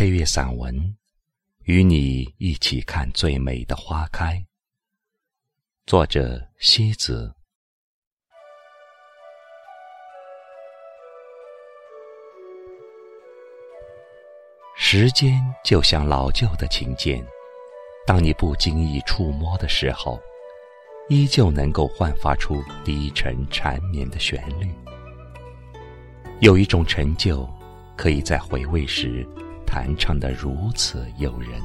配乐散文，与你一起看最美的花开。作者：西子。时间就像老旧的琴键，当你不经意触摸的时候，依旧能够焕发出低沉缠绵的旋律。有一种成就，可以在回味时。弹唱的如此诱人，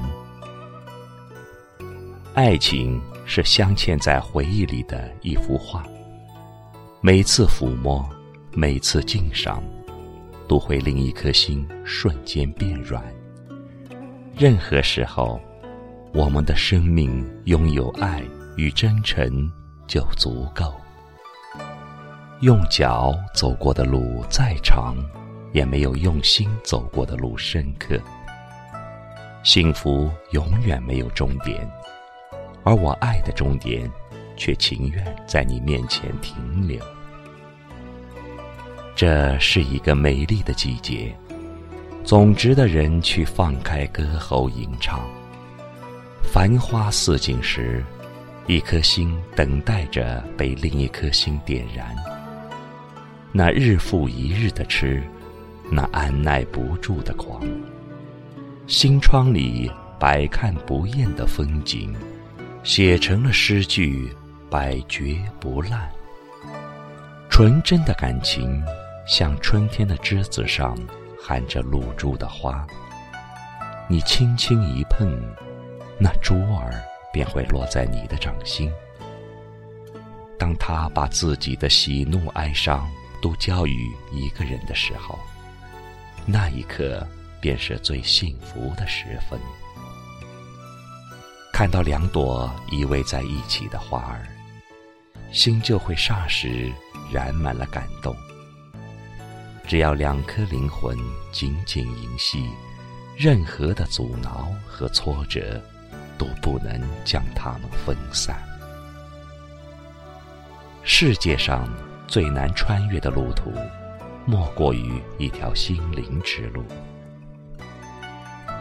爱情是镶嵌在回忆里的一幅画。每次抚摸，每次敬赏，都会令一颗心瞬间变软。任何时候，我们的生命拥有爱与真诚就足够。用脚走过的路再长。也没有用心走过的路深刻。幸福永远没有终点，而我爱的终点，却情愿在你面前停留。这是一个美丽的季节，总值得人去放开歌喉吟唱。繁花似锦时，一颗心等待着被另一颗心点燃。那日复一日的痴。那按耐不住的狂，心窗里百看不厌的风景，写成了诗句，百绝不烂。纯真的感情，像春天的枝子上含着露珠的花，你轻轻一碰，那珠儿便会落在你的掌心。当他把自己的喜怒哀伤都交予一个人的时候。那一刻，便是最幸福的时分。看到两朵依偎在一起的花儿，心就会霎时燃满了感动。只要两颗灵魂紧紧营系，任何的阻挠和挫折都不能将它们分散。世界上最难穿越的路途。莫过于一条心灵之路。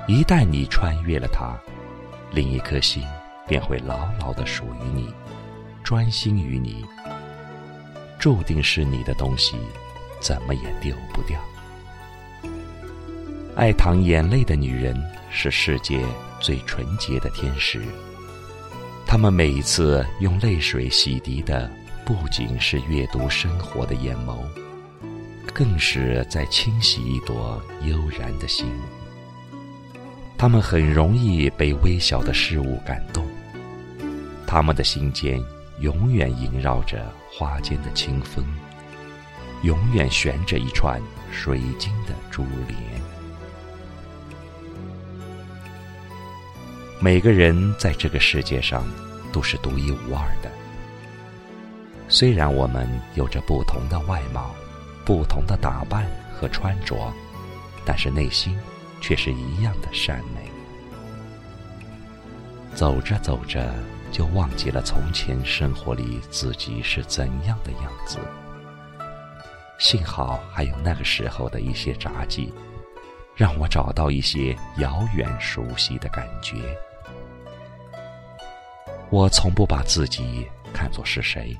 一旦你穿越了它，另一颗心便会牢牢的属于你，专心于你。注定是你的东西，怎么也丢不掉。爱淌眼泪的女人是世界最纯洁的天使。她们每一次用泪水洗涤的，不仅是阅读生活的眼眸。更是在清洗一朵悠然的心。他们很容易被微小的事物感动，他们的心间永远萦绕着花间的清风，永远悬着一串水晶的珠帘。每个人在这个世界上都是独一无二的，虽然我们有着不同的外貌。不同的打扮和穿着，但是内心却是一样的善美。走着走着，就忘记了从前生活里自己是怎样的样子。幸好还有那个时候的一些札记，让我找到一些遥远熟悉的感觉。我从不把自己看作是谁，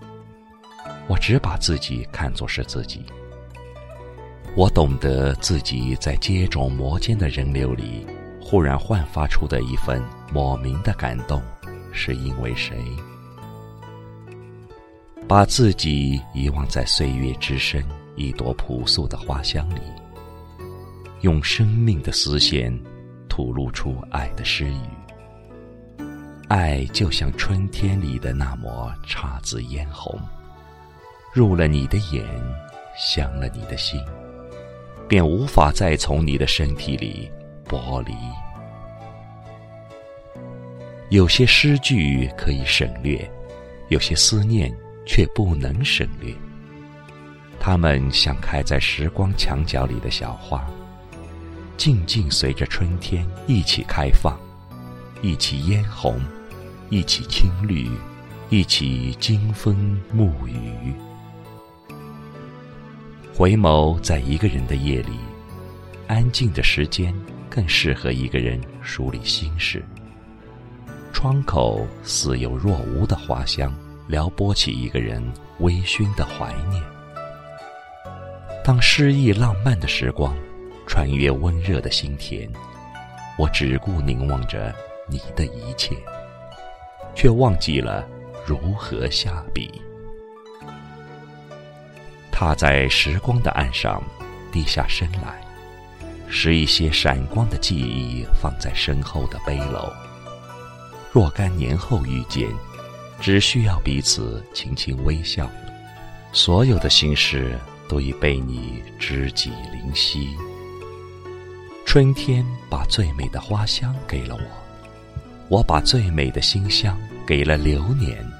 我只把自己看作是自己。我懂得自己在接踵摩肩的人流里，忽然焕发出的一份莫名的感动，是因为谁？把自己遗忘在岁月之深一朵朴素的花香里，用生命的丝线吐露出爱的诗语。爱就像春天里的那抹姹紫嫣红，入了你的眼，伤了你的心。便无法再从你的身体里剥离。有些诗句可以省略，有些思念却不能省略。它们像开在时光墙角里的小花，静静随着春天一起开放，一起嫣红，一起青绿，一起金风沐雨。回眸，在一个人的夜里，安静的时间更适合一个人梳理心事。窗口似有若无的花香，撩拨起一个人微醺的怀念。当诗意浪漫的时光穿越温热的心田，我只顾凝望着你的一切，却忘记了如何下笔。踏在时光的岸上，低下身来，使一些闪光的记忆放在身后的背篓。若干年后遇见，只需要彼此轻轻微笑，所有的心事都已被你知己灵犀。春天把最美的花香给了我，我把最美的馨香给了流年。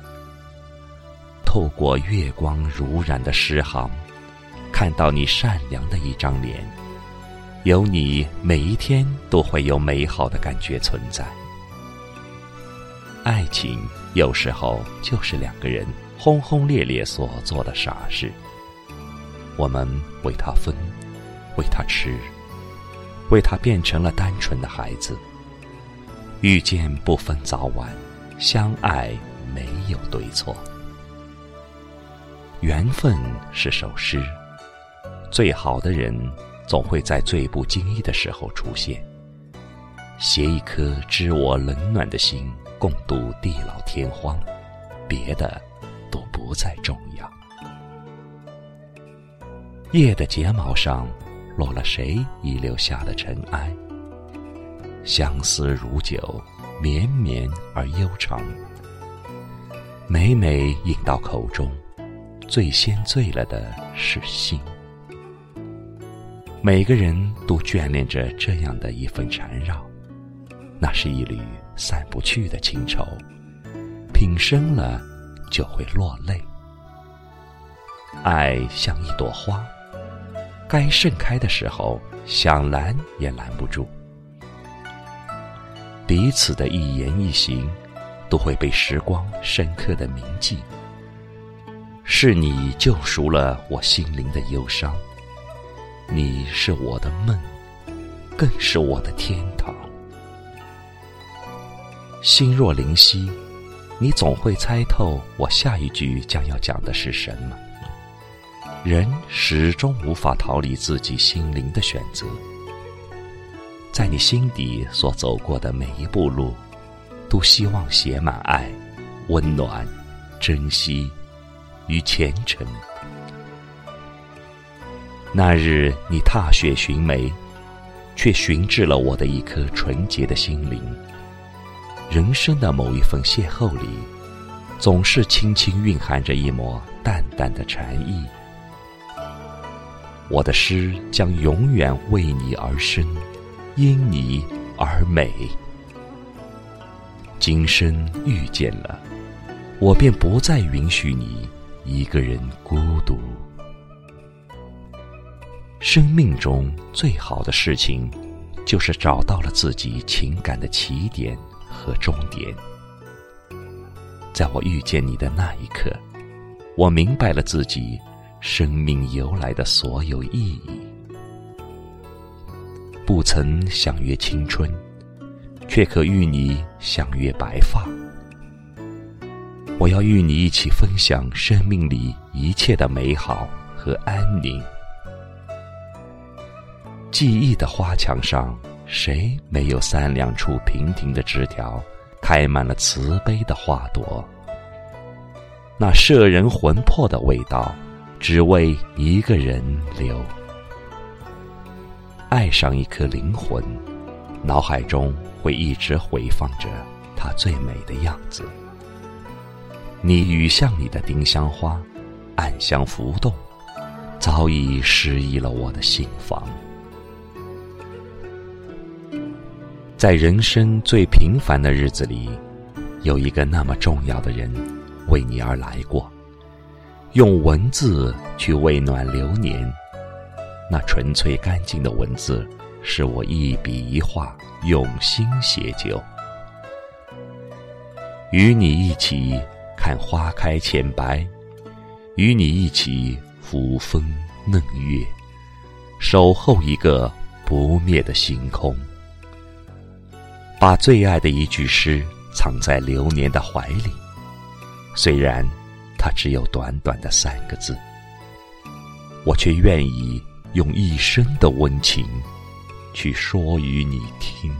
透过月光如染的诗行，看到你善良的一张脸，有你，每一天都会有美好的感觉存在。爱情有时候就是两个人轰轰烈烈所做的傻事。我们为他分，为他吃，为他变成了单纯的孩子。遇见不分早晚，相爱没有对错。缘分是首诗，最好的人总会在最不经意的时候出现。携一颗知我冷暖的心。共度地老天荒，别的都不再重要。夜的睫毛上落了谁遗留下的尘埃？相思如酒，绵绵而悠长。每每饮到口中，最先醉了的是心。每个人都眷恋着这样的一份缠绕，那是一缕。散不去的情愁，品深了就会落泪。爱像一朵花，该盛开的时候，想拦也拦不住。彼此的一言一行，都会被时光深刻的铭记。是你救赎了我心灵的忧伤，你是我的梦，更是我的天堂。心若灵犀，你总会猜透我下一句将要讲的是什么。人始终无法逃离自己心灵的选择，在你心底所走过的每一步路，都希望写满爱、温暖、珍惜与虔诚。那日你踏雪寻梅，却寻至了我的一颗纯洁的心灵。人生的某一份邂逅里，总是轻轻蕴含着一抹淡淡的禅意。我的诗将永远为你而生，因你而美。今生遇见了，我便不再允许你一个人孤独。生命中最好的事情，就是找到了自己情感的起点。和终点，在我遇见你的那一刻，我明白了自己生命由来的所有意义。不曾相约青春，却可与你相约白发。我要与你一起分享生命里一切的美好和安宁。记忆的花墙上。谁没有三两处平平的枝条，开满了慈悲的花朵？那摄人魂魄的味道，只为一个人留。爱上一颗灵魂，脑海中会一直回放着它最美的样子。你雨巷里的丁香花，暗香浮动，早已诗意了我的心房。在人生最平凡的日子里，有一个那么重要的人为你而来过，用文字去温暖流年。那纯粹干净的文字，是我一笔一画用心写就。与你一起看花开浅白，与你一起抚风嫩月，守候一个不灭的星空。把最爱的一句诗藏在流年的怀里，虽然它只有短短的三个字，我却愿意用一生的温情去说与你听。